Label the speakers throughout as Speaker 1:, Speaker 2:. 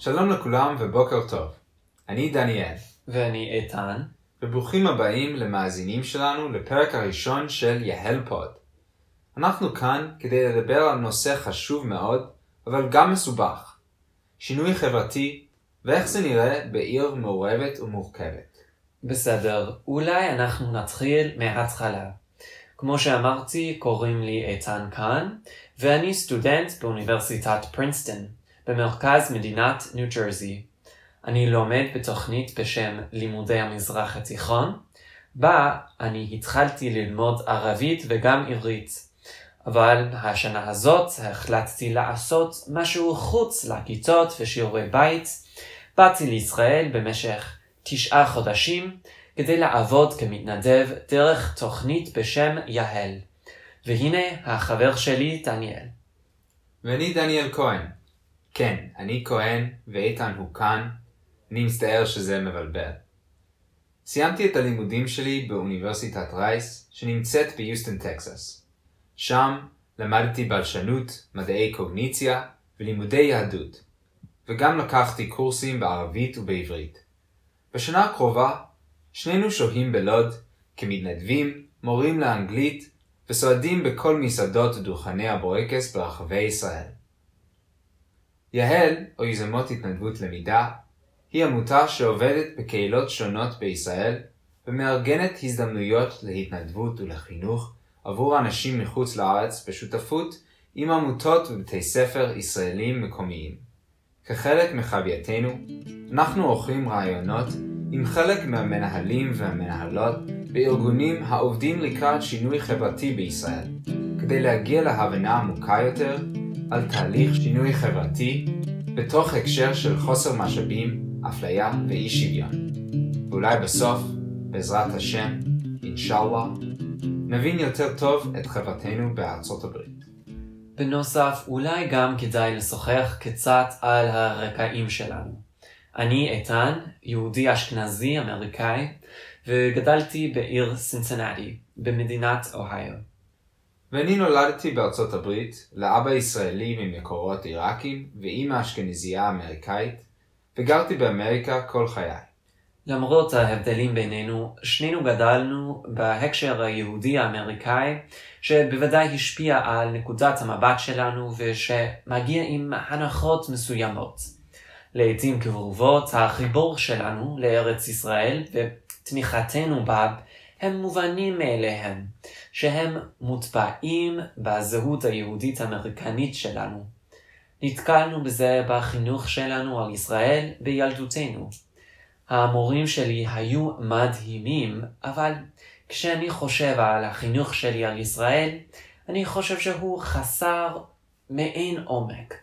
Speaker 1: שלום לכולם ובוקר טוב. אני דניאל,
Speaker 2: ואני איתן.
Speaker 1: וברוכים הבאים למאזינים שלנו לפרק הראשון של יהל פוד. אנחנו כאן כדי לדבר על נושא חשוב מאוד, אבל גם מסובך. שינוי חברתי, ואיך זה נראה בעיר מעורבת ומורכבת.
Speaker 2: בסדר, אולי אנחנו נתחיל מההתחלה. כמו שאמרתי, קוראים לי איתן כאן, ואני סטודנט באוניברסיטת פרינסטון, במרכז מדינת ניו ג'רזי. אני לומד בתוכנית בשם לימודי המזרח התיכון, בה אני התחלתי ללמוד ערבית וגם עברית. אבל השנה הזאת החלטתי לעשות משהו חוץ לכיתות ושיעורי בית. באתי לישראל במשך תשעה חודשים כדי לעבוד כמתנדב דרך תוכנית בשם יהל. והנה החבר שלי דניאל.
Speaker 1: ואני דניאל כהן. כן, אני כהן ואיתן הוא כאן. אני מצטער שזה מבלבל. סיימתי את הלימודים שלי באוניברסיטת רייס, שנמצאת ביוסטון, טקסס. שם למדתי בלשנות, מדעי קוגניציה ולימודי יהדות, וגם לקחתי קורסים בערבית ובעברית. בשנה הקרובה, שנינו שוהים בלוד כמתנדבים, מורים לאנגלית וסועדים בכל מסעדות ודוכני הבורקס ברחבי ישראל. יהל, או יזמות התנדבות למידה, היא עמותה שעובדת בקהילות שונות בישראל ומארגנת הזדמנויות להתנדבות ולחינוך עבור אנשים מחוץ לארץ בשותפות עם עמותות ובתי ספר ישראלים מקומיים. כחלק מחווייתנו, אנחנו עורכים רעיונות עם חלק מהמנהלים והמנהלות בארגונים העובדים לקראת שינוי חברתי בישראל, כדי להגיע להבנה עמוקה יותר על תהליך שינוי חברתי בתוך הקשר של חוסר משאבים, אפליה ואי שוויון. ואולי בסוף, בעזרת השם, אינשאללה, נבין יותר טוב את חברתנו בארצות הברית.
Speaker 2: בנוסף, אולי גם כדאי לשוחח קצת על הרקעים שלנו. אני איתן, יהודי אשכנזי אמריקאי, וגדלתי בעיר סינסנטי, במדינת אוהיו.
Speaker 1: ואני נולדתי בארצות הברית, לאבא ישראלי ממקורות עיראקים ואימא אשכנזייה אמריקאית, וגרתי באמריקה כל חיי.
Speaker 2: למרות ההבדלים בינינו, שנינו גדלנו בהקשר היהודי האמריקאי, שבוודאי השפיע על נקודת המבט שלנו ושמגיע עם הנחות מסוימות. לעתים קרובות החיבור שלנו לארץ ישראל ותמיכתנו בה הם מובנים מאליהם, שהם מוטבעים בזהות היהודית אמריקנית שלנו. נתקלנו בזה בחינוך שלנו על ישראל בילדותנו. המורים שלי היו מדהימים, אבל כשאני חושב על החינוך שלי על ישראל, אני חושב שהוא חסר מעין עומק.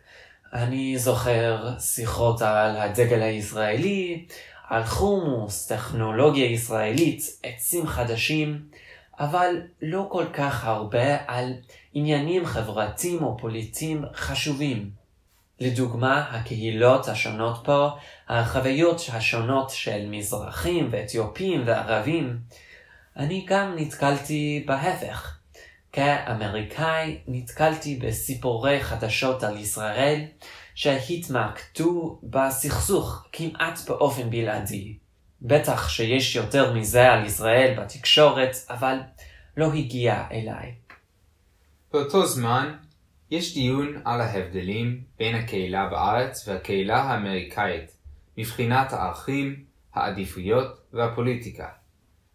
Speaker 2: אני זוכר שיחות על הדגל הישראלי, על חומוס, טכנולוגיה ישראלית, עצים חדשים, אבל לא כל כך הרבה על עניינים חברתיים או פוליטיים חשובים. לדוגמה, הקהילות השונות פה, החוויות השונות של מזרחים ואתיופים וערבים, אני גם נתקלתי בהפך. כאמריקאי נתקלתי בסיפורי חדשות על ישראל שהתמקדו בסכסוך כמעט באופן בלעדי. בטח שיש יותר מזה על ישראל בתקשורת, אבל לא הגיע אליי.
Speaker 1: באותו זמן, יש דיון על ההבדלים בין הקהילה בארץ והקהילה האמריקאית מבחינת הערכים, העדיפויות והפוליטיקה.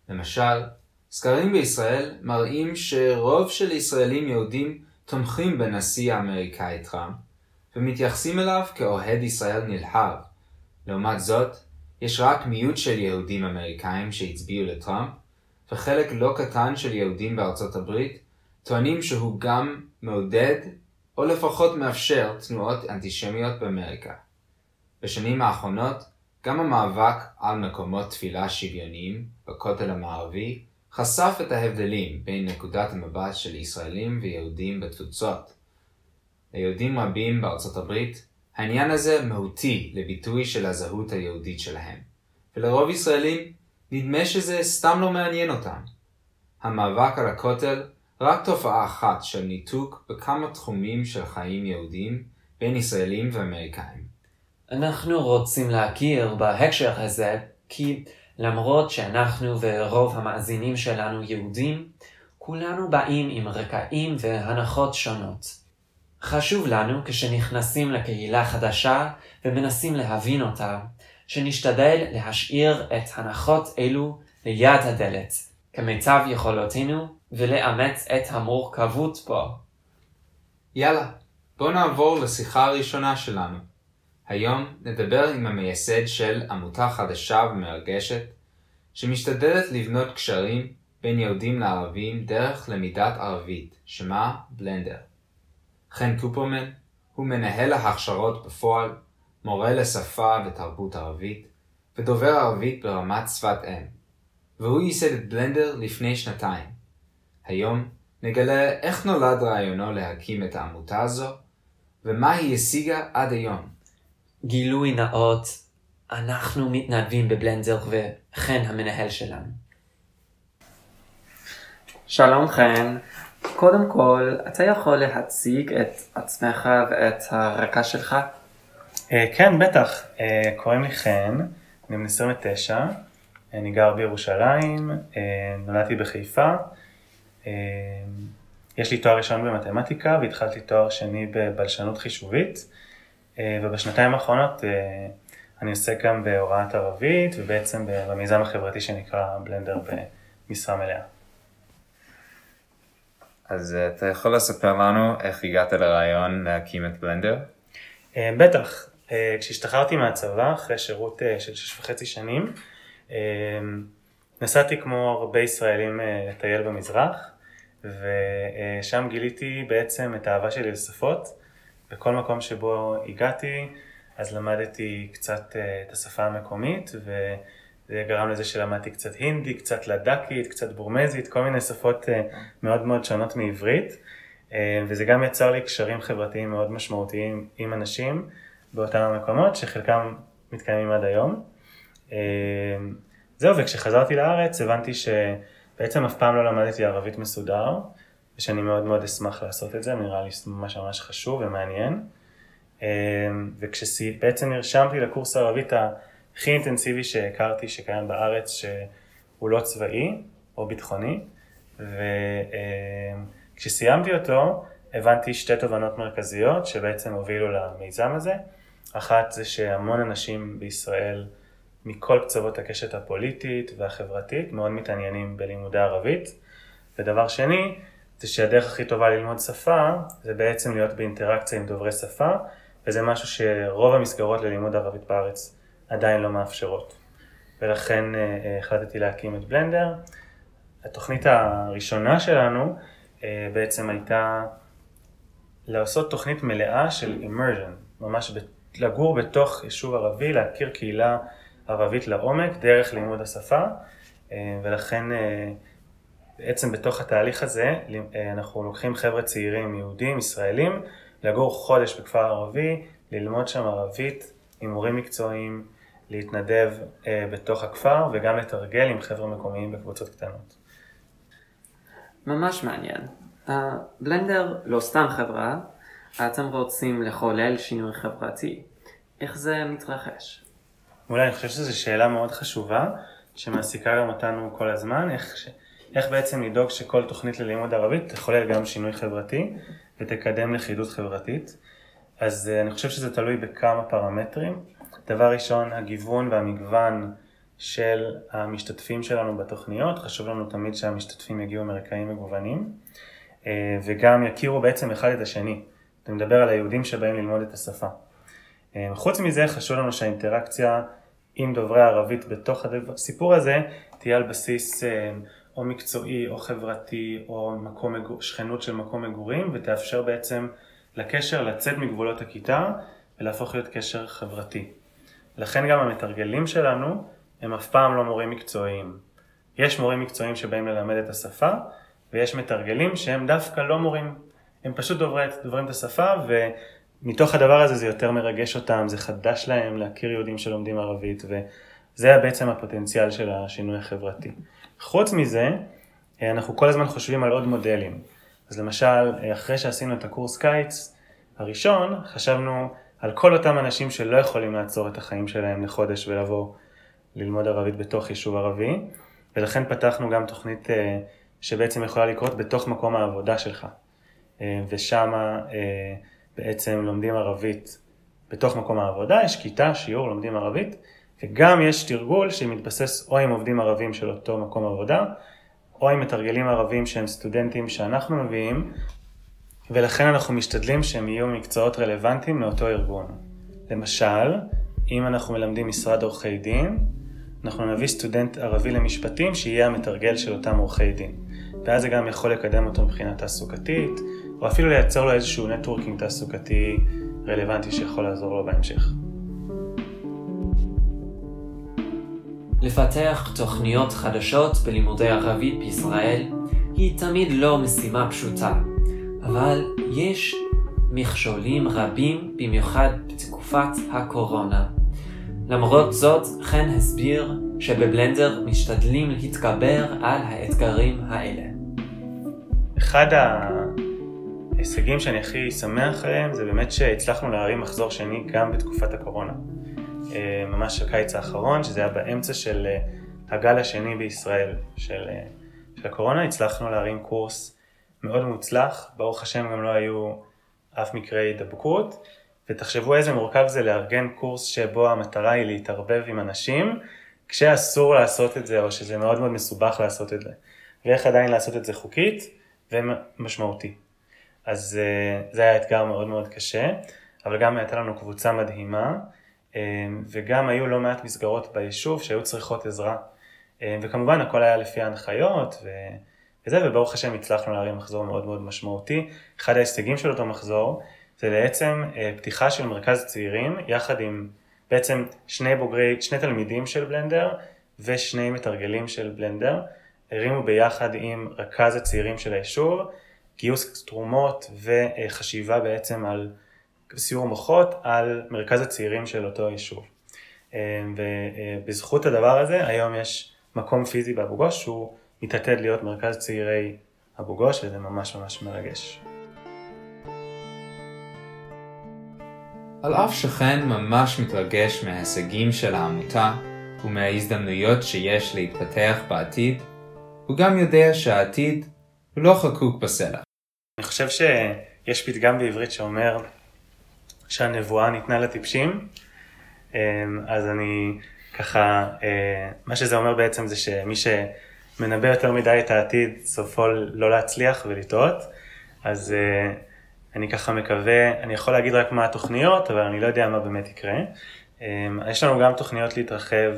Speaker 1: למשל, סקרים בישראל מראים שרוב של ישראלים יהודים תומכים בנשיא האמריקאי טראמפ, ומתייחסים אליו כאוהד ישראל נלהב. לעומת זאת, יש רק מיעוט של יהודים אמריקאים שהצביעו לטראמפ, וחלק לא קטן של יהודים בארצות הברית טוענים שהוא גם מעודד, או לפחות מאפשר, תנועות אנטישמיות באמריקה. בשנים האחרונות, גם המאבק על מקומות תפילה שוויוניים בכותל המערבי חשף את ההבדלים בין נקודת המבט של ישראלים ויהודים בתפוצות. ליהודים רבים בארצות הברית, העניין הזה מהותי לביטוי של הזהות היהודית שלהם, ולרוב ישראלים נדמה שזה סתם לא מעניין אותם. המאבק על הכותל רק תופעה אחת של ניתוק בכמה תחומים של חיים יהודיים בין ישראלים ואמריקאים.
Speaker 2: אנחנו רוצים להכיר בהקשר הזה כי למרות שאנחנו ורוב המאזינים שלנו יהודים, כולנו באים עם רקעים והנחות שונות. חשוב לנו כשנכנסים לקהילה חדשה ומנסים להבין אותה, שנשתדל להשאיר את הנחות אלו ליד הדלת, כמיטב יכולותינו, ולאמץ את המורכבות פה.
Speaker 1: יאללה, בואו נעבור לשיחה הראשונה שלנו. היום נדבר עם המייסד של עמותה חדשה ומרגשת, שמשתדלת לבנות קשרים בין יהודים לערבים דרך למידת ערבית, שמה בלנדר. חן קופרמן הוא מנהל ההכשרות בפועל, מורה לשפה ותרבות ערבית, ודובר ערבית ברמת שפת אם, והוא ייסד את בלנדר לפני שנתיים. היום נגלה איך נולד רעיונו להקים את העמותה הזו, ומה היא השיגה עד היום.
Speaker 2: גילוי נאות, אנחנו מתנדבים בבלנדר וחן המנהל שלנו. שלום חן, קודם כל, אתה יכול להציג את עצמך ואת הרקע שלך?
Speaker 3: אה, כן, בטח. אה, קוראים לי חן, אני בן 29, אני גר בירושלים, אה, נולדתי בחיפה. יש לי תואר ראשון במתמטיקה והתחלתי תואר שני בבלשנות חישובית, ובשנתיים האחרונות אני עוסק גם בהוראת ערבית ובעצם במיזם החברתי שנקרא בלנדר במשרה מלאה.
Speaker 1: אז אה, אתה יכול לספר לנו איך הגעת לרעיון להקים את בלנדר?
Speaker 3: אה, בטח. אה, כשהשתחררתי מהצבא, אחרי שירות של שש וחצי שנים, נסעתי כמו הרבה ישראלים לטייל במזרח, ושם גיליתי בעצם את האהבה שלי לשפות. בכל מקום שבו הגעתי, אז למדתי קצת את השפה המקומית, ו... זה גרם לזה שלמדתי קצת הינדי, קצת לדקית, קצת בורמזית, כל מיני שפות אה, מאוד מאוד שונות מעברית. אה, וזה גם יצר לי קשרים חברתיים מאוד משמעותיים עם אנשים באותם המקומות, שחלקם מתקיימים עד היום. אה, זהו, וכשחזרתי לארץ הבנתי שבעצם אף פעם לא למדתי ערבית מסודר, ושאני מאוד מאוד אשמח לעשות את זה, נראה לי ממש ממש חשוב ומעניין. וכשבעצם נרשמתי לקורס הערבית הכי אינטנסיבי שהכרתי שקיים בארץ שהוא לא צבאי או ביטחוני וכשסיימתי אותו הבנתי שתי תובנות מרכזיות שבעצם הובילו למיזם הזה. אחת זה שהמון אנשים בישראל מכל קצוות הקשת הפוליטית והחברתית מאוד מתעניינים בלימודי ערבית ודבר שני זה שהדרך הכי טובה ללמוד שפה זה בעצם להיות באינטראקציה עם דוברי שפה וזה משהו שרוב המסגרות ללימוד ערבית בארץ עדיין לא מאפשרות. ולכן אה, אה, החלטתי להקים את בלנדר. התוכנית הראשונה שלנו אה, בעצם הייתה לעשות תוכנית מלאה של immersion, ממש לגור בתוך יישוב ערבי, להכיר קהילה ערבית לעומק דרך לימוד השפה, ולכן בעצם בתוך התהליך הזה אנחנו לוקחים חבר'ה צעירים יהודים, ישראלים, לגור חודש בכפר ערבי, ללמוד שם ערבית עם מורים מקצועיים, להתנדב אה, בתוך הכפר וגם לתרגל עם חבר'ה מקומיים בקבוצות קטנות.
Speaker 2: ממש מעניין. בלנדר לא סתם חברה, אתם רוצים לחולל שינוי חברתי. איך זה מתרחש?
Speaker 3: אולי אני חושב שזו שאלה מאוד חשובה, שמעסיקה גם אותנו כל הזמן, איך, ש... איך בעצם לדאוג שכל תוכנית ללימוד ערבית תחולל גם שינוי חברתי ותקדם לכידות חברתית. אז אה, אני חושב שזה תלוי בכמה פרמטרים. דבר ראשון, הגיוון והמגוון של המשתתפים שלנו בתוכניות, חשוב לנו תמיד שהמשתתפים יגיעו מרקעים מגוונים אה, וגם יכירו בעצם אחד את השני. אני מדבר על היהודים שבאים ללמוד את השפה. אה, חוץ מזה חשוב לנו שהאינטראקציה עם דוברי הערבית בתוך הסיפור הזה תהיה על בסיס אה, או מקצועי או חברתי או מקום, שכנות של מקום מגורים ותאפשר בעצם לקשר לצאת מגבולות הכיתה ולהפוך להיות קשר חברתי. לכן גם המתרגלים שלנו הם אף פעם לא מורים מקצועיים. יש מורים מקצועיים שבאים ללמד את השפה, ויש מתרגלים שהם דווקא לא מורים, הם פשוט דוברי, דוברים את השפה, ומתוך הדבר הזה זה יותר מרגש אותם, זה חדש להם להכיר יהודים שלומדים ערבית, וזה בעצם הפוטנציאל של השינוי החברתי. חוץ מזה, אנחנו כל הזמן חושבים על עוד מודלים. אז למשל, אחרי שעשינו את הקורס קיץ הראשון, חשבנו על כל אותם אנשים שלא יכולים לעצור את החיים שלהם לחודש ולבוא ללמוד ערבית בתוך יישוב ערבי, ולכן פתחנו גם תוכנית אה, שבעצם יכולה לקרות בתוך מקום העבודה שלך, אה, ושם אה, בעצם לומדים ערבית בתוך מקום העבודה, יש כיתה, שיעור, לומדים ערבית, וגם יש תרגול שמתבסס או עם עובדים ערבים של אותו מקום עבודה, או עם מתרגלים ערבים שהם סטודנטים שאנחנו מביאים, ולכן אנחנו משתדלים שהם יהיו מקצועות רלוונטיים לאותו ארגון. למשל, אם אנחנו מלמדים משרד עורכי דין, אנחנו נביא סטודנט ערבי למשפטים שיהיה המתרגל של אותם עורכי דין. ואז זה גם יכול לקדם אותו מבחינה תעסוקתית, או אפילו לייצר לו איזשהו נטוורקינג תעסוקתי רלוונטי שיכול לעזור לו בהמשך.
Speaker 2: לפתח תוכניות חדשות בלימודי ערבית בישראל היא תמיד לא משימה פשוטה, אבל יש מכשולים רבים במיוחד בתקופת הקורונה. למרות זאת, חן הסביר שבבלנדר משתדלים להתגבר על האתגרים האלה.
Speaker 3: אחד ההישגים שאני הכי שמח עליהם זה באמת שהצלחנו להרים מחזור שני גם בתקופת הקורונה. אה, ממש הקיץ האחרון, שזה היה באמצע של אה, הגל השני בישראל של, אה, של הקורונה, הצלחנו להרים קורס מאוד מוצלח, ברוך השם גם לא היו אף מקרי הידבקות, ותחשבו איזה מורכב זה לארגן קורס שבו המטרה היא להתערבב עם אנשים, כשאסור לעשות את זה או שזה מאוד מאוד מסובך לעשות את זה, ואיך עדיין לעשות את זה חוקית ומשמעותי. אז זה היה אתגר מאוד מאוד קשה, אבל גם הייתה לנו קבוצה מדהימה. אמ, וגם היו לא מעט מסגרות ביישוב שהיו צריכות עזרה. אמ, וכמובן הכל היה לפי ההנחיות ו... וזה, וברוך השם הצלחנו להרים מחזור מאוד מאוד משמעותי. אחד ההישגים של אותו מחזור זה בעצם אה, פתיחה של מרכז צעירים יחד עם בעצם שני בוגרי, שני תלמידים של בלנדר ושני מתרגלים של בלנדר. הרימו ביחד עם רכז הצעירים של היישוב, גיוס תרומות וחשיבה בעצם על סיור מוחות על מרכז הצעירים של אותו יישוב. אה, ובזכות הדבר הזה היום יש מקום פיזי באבו גוש שהוא מתעתד להיות מרכז צעירי אבו גוש וזה ממש ממש מרגש.
Speaker 1: על אף שכן ממש מתרגש מההישגים של העמותה ומההזדמנויות שיש להתפתח בעתיד, הוא גם יודע שהעתיד הוא לא חקוק בסלע.
Speaker 3: אני חושב שיש פתגם בעברית שאומר שהנבואה ניתנה לטיפשים. אמ, אז אני ככה, אה, מה שזה אומר בעצם זה שמי שמנבא יותר מדי את העתיד, סופו לא להצליח ולטעות. אז אה, אני ככה מקווה, אני יכול להגיד רק מה התוכניות, אבל אני לא יודע מה באמת יקרה. אמ, יש לנו גם תוכניות להתרחב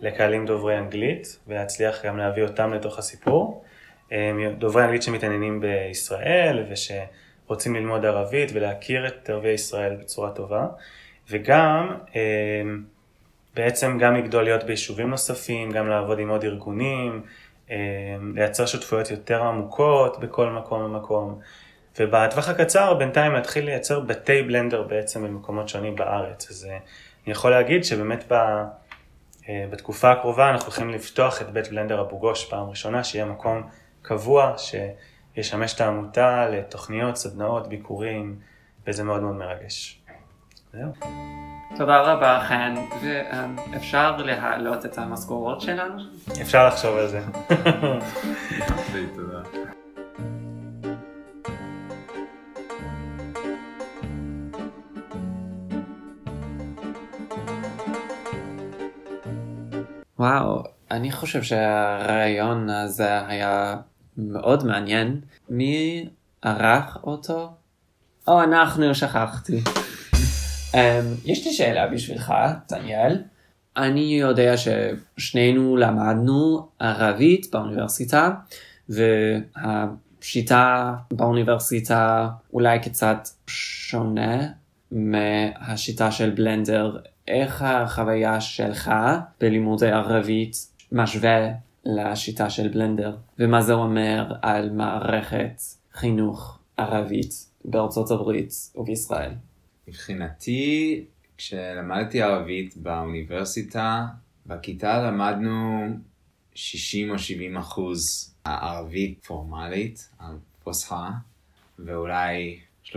Speaker 3: לקהלים דוברי אנגלית, ולהצליח גם להביא אותם לתוך הסיפור. אמ, דוברי אנגלית שמתעניינים בישראל, וש... רוצים ללמוד ערבית ולהכיר את ערביי ישראל בצורה טובה, וגם בעצם גם לגדול להיות ביישובים נוספים, גם לעבוד עם עוד ארגונים, לייצר שותפויות יותר עמוקות בכל מקום ומקום. ובטווח הקצר בינתיים להתחיל לייצר בתי בלנדר בעצם במקומות שונים בארץ. אז אה, אני יכול להגיד שבאמת ב, אה, בתקופה הקרובה אנחנו הולכים לפתוח את בית בלנדר אבו גוש פעם ראשונה, שיהיה מקום קבוע, ש... ישמש את העמותה לתוכניות, סדנאות, ביקורים, וזה מאוד מאוד מרגש. זהו.
Speaker 2: תודה רבה חן, ואפשר להעלות את המשכורות שלנו?
Speaker 3: אפשר לחשוב על זה.
Speaker 2: וואו, אני חושב שהרעיון הזה היה מאוד מעניין. מי ערך אותו? או, אנחנו, שכחתי. Um, יש לי שאלה בשבילך, דניאל. אני יודע ששנינו למדנו ערבית באוניברסיטה, והשיטה באוניברסיטה אולי קצת שונה מהשיטה של בלנדר. איך החוויה שלך בלימודי ערבית משווה לשיטה של בלנדר, ומה זה אומר על מערכת חינוך ערבית בארצות הברית ובישראל.
Speaker 1: מבחינתי, כשלמדתי ערבית באוניברסיטה, בכיתה למדנו 60 או 70 אחוז ערבית פורמלית, פוסחה, ואולי 30-40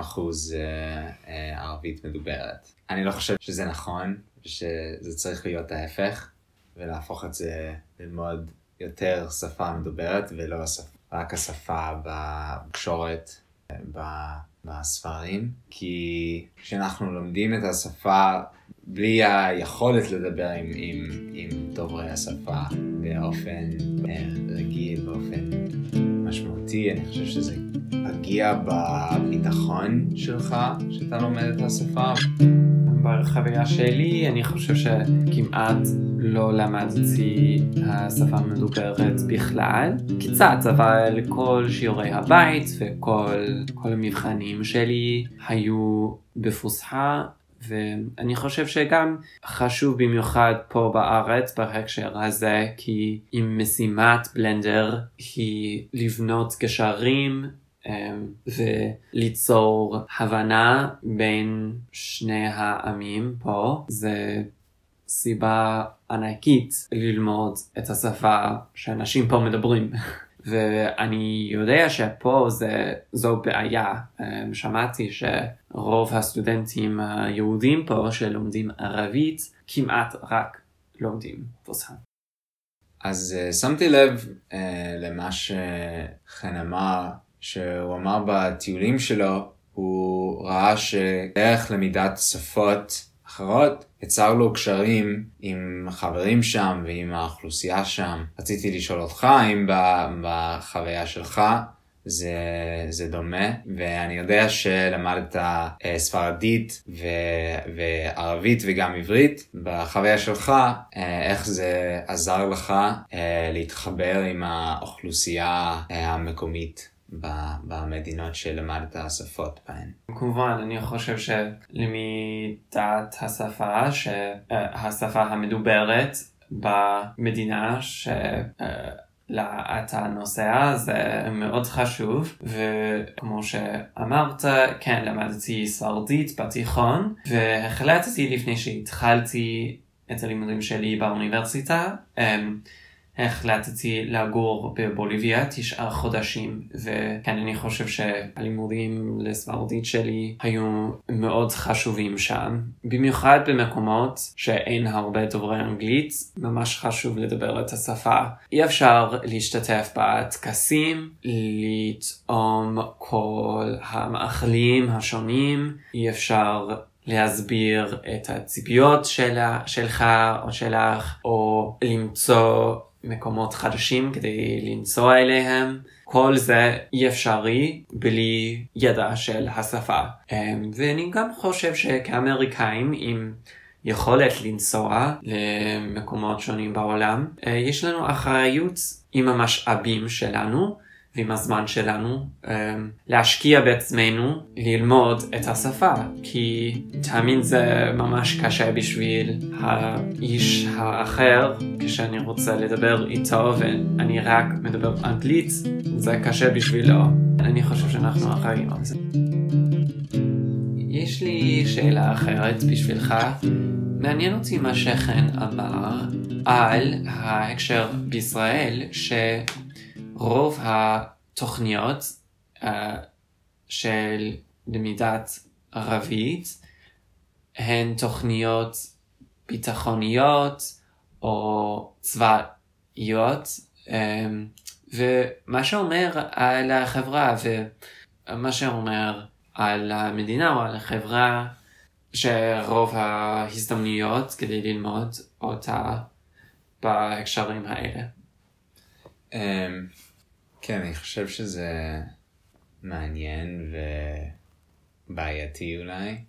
Speaker 1: אחוז אה, אה, ערבית מדוברת. אני לא חושב שזה נכון, שזה צריך להיות ההפך, ולהפוך את זה ללמוד יותר שפה מדוברת ולא. רק השפה בתקשורת, בספרים, כי כשאנחנו לומדים את השפה בלי היכולת לדבר עם, עם, עם דוברי השפה באופן אה, רגיל, באופן משמעותי, אני חושב שזה פגיע בביטחון שלך שאתה לומד את השפה.
Speaker 2: בחוויה שלי אני חושב שכמעט לא למדתי השפה המדוברת בכלל, קצת, אבל כל שיעורי הבית וכל המבחנים שלי היו בפוסחה ואני חושב שגם חשוב במיוחד פה בארץ בהקשר הזה כי אם משימת בלנדר היא לבנות גשרים אמ, וליצור הבנה בין שני העמים פה זה סיבה ענקית ללמוד את השפה שאנשים פה מדברים. ואני יודע שפה זה, זו בעיה. אמ, שמעתי שרוב הסטודנטים היהודים פה שלומדים ערבית כמעט רק לומדים פוסחה.
Speaker 1: אז uh, שמתי לב uh, למה שחן אמר, שהוא אמר בטיולים שלו, הוא ראה שדרך למידת שפות אחרות, יצר לו קשרים עם חברים שם ועם האוכלוסייה שם. רציתי לשאול אותך אם בחוויה שלך זה, זה דומה, ואני יודע שלמדת אה, ספרדית ו, וערבית וגם עברית. בחוויה שלך, אה, איך זה עזר לך אה, להתחבר עם האוכלוסייה המקומית? במדינות שלמדת השפות בהן?
Speaker 2: כמובן, אני חושב שלמידת השפה, שהשפה המדוברת במדינה לה אתה נוסע זה מאוד חשוב וכמו שאמרת כן למדתי ספרדית בתיכון והחלטתי לפני שהתחלתי את הלימודים שלי באוניברסיטה אמ, החלטתי לגור בבוליביה תשעה חודשים וכן אני חושב שהלימודים לספרדית שלי היו מאוד חשובים שם. במיוחד במקומות שאין הרבה דוברי אנגלית ממש חשוב לדבר את השפה. אי אפשר להשתתף בטקסים לטעום כל המאכלים השונים אי אפשר להסביר את הציפיות שלה, שלך או שלך, או למצוא מקומות חדשים כדי לנסוע אליהם. כל זה אי אפשרי בלי ידע של השפה. אמ, ואני גם חושב שכאמריקאים עם יכולת לנסוע למקומות שונים בעולם, אה, יש לנו אחריות עם המשאבים שלנו ועם הזמן שלנו um, להשקיע בעצמנו ללמוד את השפה כי תמיד זה ממש קשה בשביל האיש האחר כשאני רוצה לדבר איתו ואני רק מדבר אנגלית זה קשה בשבילו אני חושב שאנחנו אחראים על זה. יש לי שאלה אחרת בשבילך מעניין אותי מה שכן אמר על ההקשר בישראל ש... רוב התוכניות uh, של למידת ערבית הן תוכניות ביטחוניות או צבאיות um, ומה שאומר על החברה ומה שאומר על המדינה או על החברה שרוב ההזדמנויות כדי ללמוד אותה בהקשרים האלה.
Speaker 1: Um, כן, אני חושב שזה מעניין ובעייתי אולי,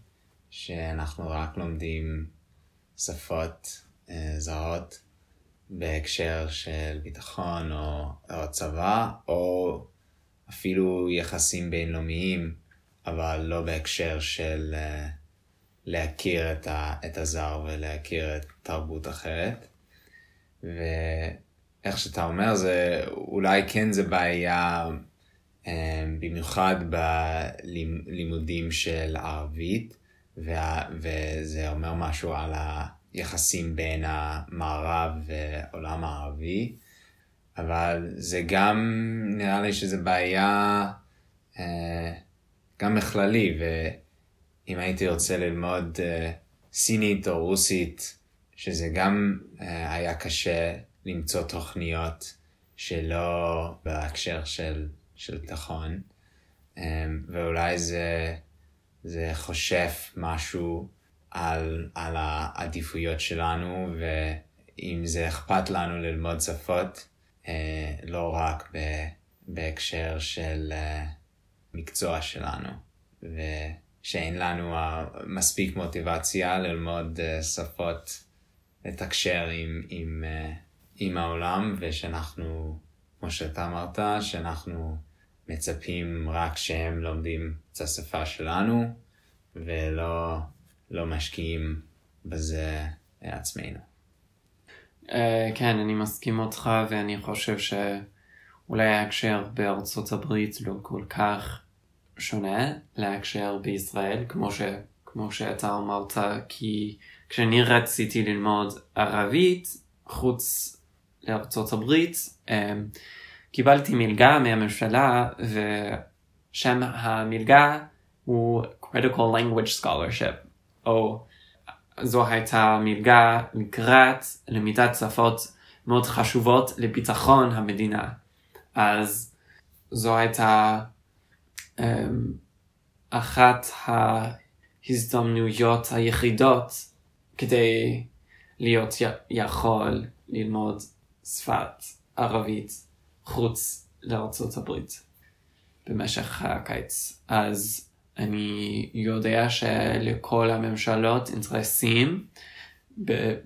Speaker 1: שאנחנו רק לומדים שפות uh, זרות בהקשר של ביטחון או, או צבא, או אפילו יחסים בינלאומיים, אבל לא בהקשר של uh, להכיר את, ה, את הזר ולהכיר את תרבות אחרת. ו... איך שאתה אומר, זה אולי כן זה בעיה, אה, במיוחד בלימודים של ערבית, וה, וזה אומר משהו על היחסים בין המערב ועולם הערבי, אבל זה גם, נראה לי שזה בעיה אה, גם בכללי, ואם הייתי רוצה ללמוד אה, סינית או רוסית, שזה גם היה קשה למצוא תוכניות שלא בהקשר של, של תיכון, אה, ואולי זה, זה חושף משהו על, על העדיפויות שלנו, ואם זה אכפת לנו ללמוד שפות, אה, לא רק ב, בהקשר של אה, מקצוע שלנו, ושאין לנו מספיק מוטיבציה ללמוד אה, שפות, לתקשר עם, עם, עם העולם, ושאנחנו, כמו שאתה אמרת, שאנחנו מצפים רק שהם לומדים את השפה שלנו, ולא לא משקיעים בזה עצמנו.
Speaker 2: Uh, כן, אני מסכים אותך, ואני חושב שאולי ההקשר בארצות הברית לא כל כך שונה להקשר בישראל, כמו, ש, כמו שאתה אמרת, כי כשאני רציתי ללמוד ערבית, חוץ לארצות הברית, um, קיבלתי מלגה מהממשלה, ושם המלגה הוא Critical Language Scholarship, או זו הייתה מלגה לקראת למידת שפות מאוד חשובות לביטחון המדינה. אז זו הייתה um, אחת ההזדמנויות היחידות כדי להיות יכול ללמוד שפת ערבית חוץ לארצות הברית במשך הקיץ. אז אני יודע שלכל הממשלות אינטרסים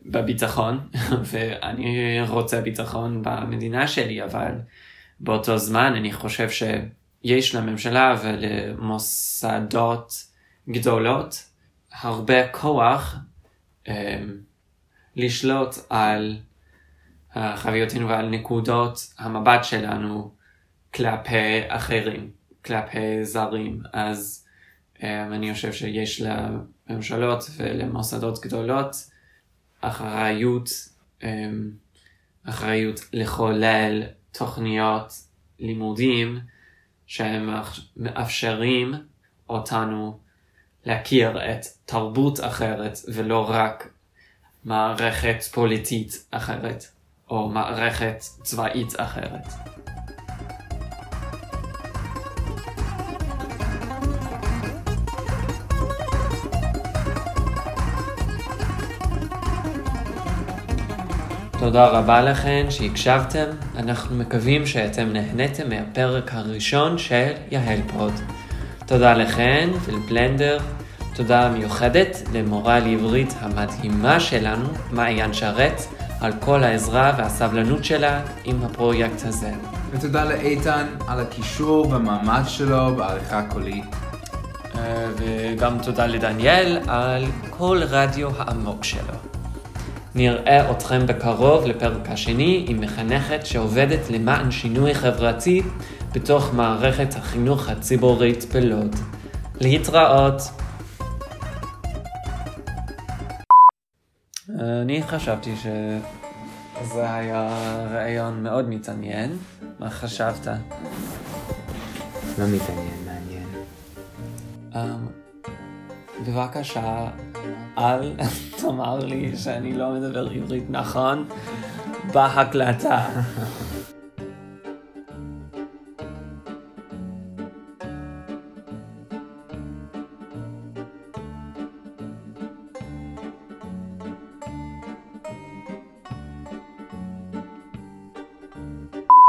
Speaker 2: בביטחון, ואני רוצה ביטחון במדינה שלי, אבל באותו זמן אני חושב שיש לממשלה ולמוסדות גדולות הרבה כוח um, לשלוט על חוויותינו ועל נקודות המבט שלנו כלפי אחרים, כלפי זרים. אז אני חושב שיש לממשלות ולמוסדות גדולות אחריות, אחריות לחולל תוכניות לימודים שהם מאפשרים אותנו להכיר את תרבות אחרת ולא רק מערכת פוליטית אחרת או מערכת צבאית אחרת. תודה רבה לכם שהקשבתם, אנחנו מקווים שאתם נהניתם מהפרק הראשון של יהל פוד. תודה לכן ולבלנדר, תודה מיוחדת למורה לעברית המדהימה שלנו, מעיין שרת, על כל העזרה והסבלנות שלה עם הפרויקט הזה.
Speaker 1: ותודה לאיתן על הקישור והמאמץ שלו בעריכה קולית.
Speaker 2: וגם תודה לדניאל על כל רדיו העמוק שלו. נראה אתכם בקרוב לפרק השני עם מחנכת שעובדת למען שינוי חברתי בתוך מערכת החינוך הציבורית בלוד. להתראות. אני חשבתי שזה היה רעיון מאוד מתעניין. מה חשבת?
Speaker 1: לא מתעניין, מעניין.
Speaker 2: Um, בבקשה, אל תאמר לי שאני לא מדבר עברית נכון בהקלטה.